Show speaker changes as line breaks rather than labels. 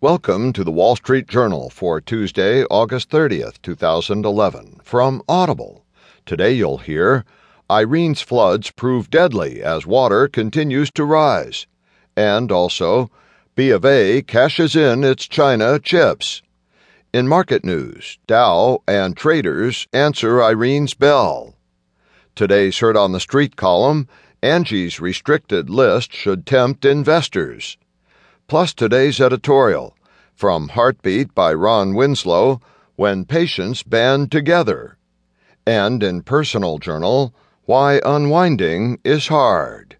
Welcome to the Wall Street Journal for Tuesday, August 30th, 2011, from Audible. Today you'll hear Irene's floods prove deadly as water continues to rise, and also B of A cashes in its China chips. In market news, Dow and traders answer Irene's bell. Today's Heard on the Street column, Angie's restricted list should tempt investors. Plus today's editorial from Heartbeat by Ron Winslow When Patients Band Together. And in Personal Journal, Why Unwinding is Hard.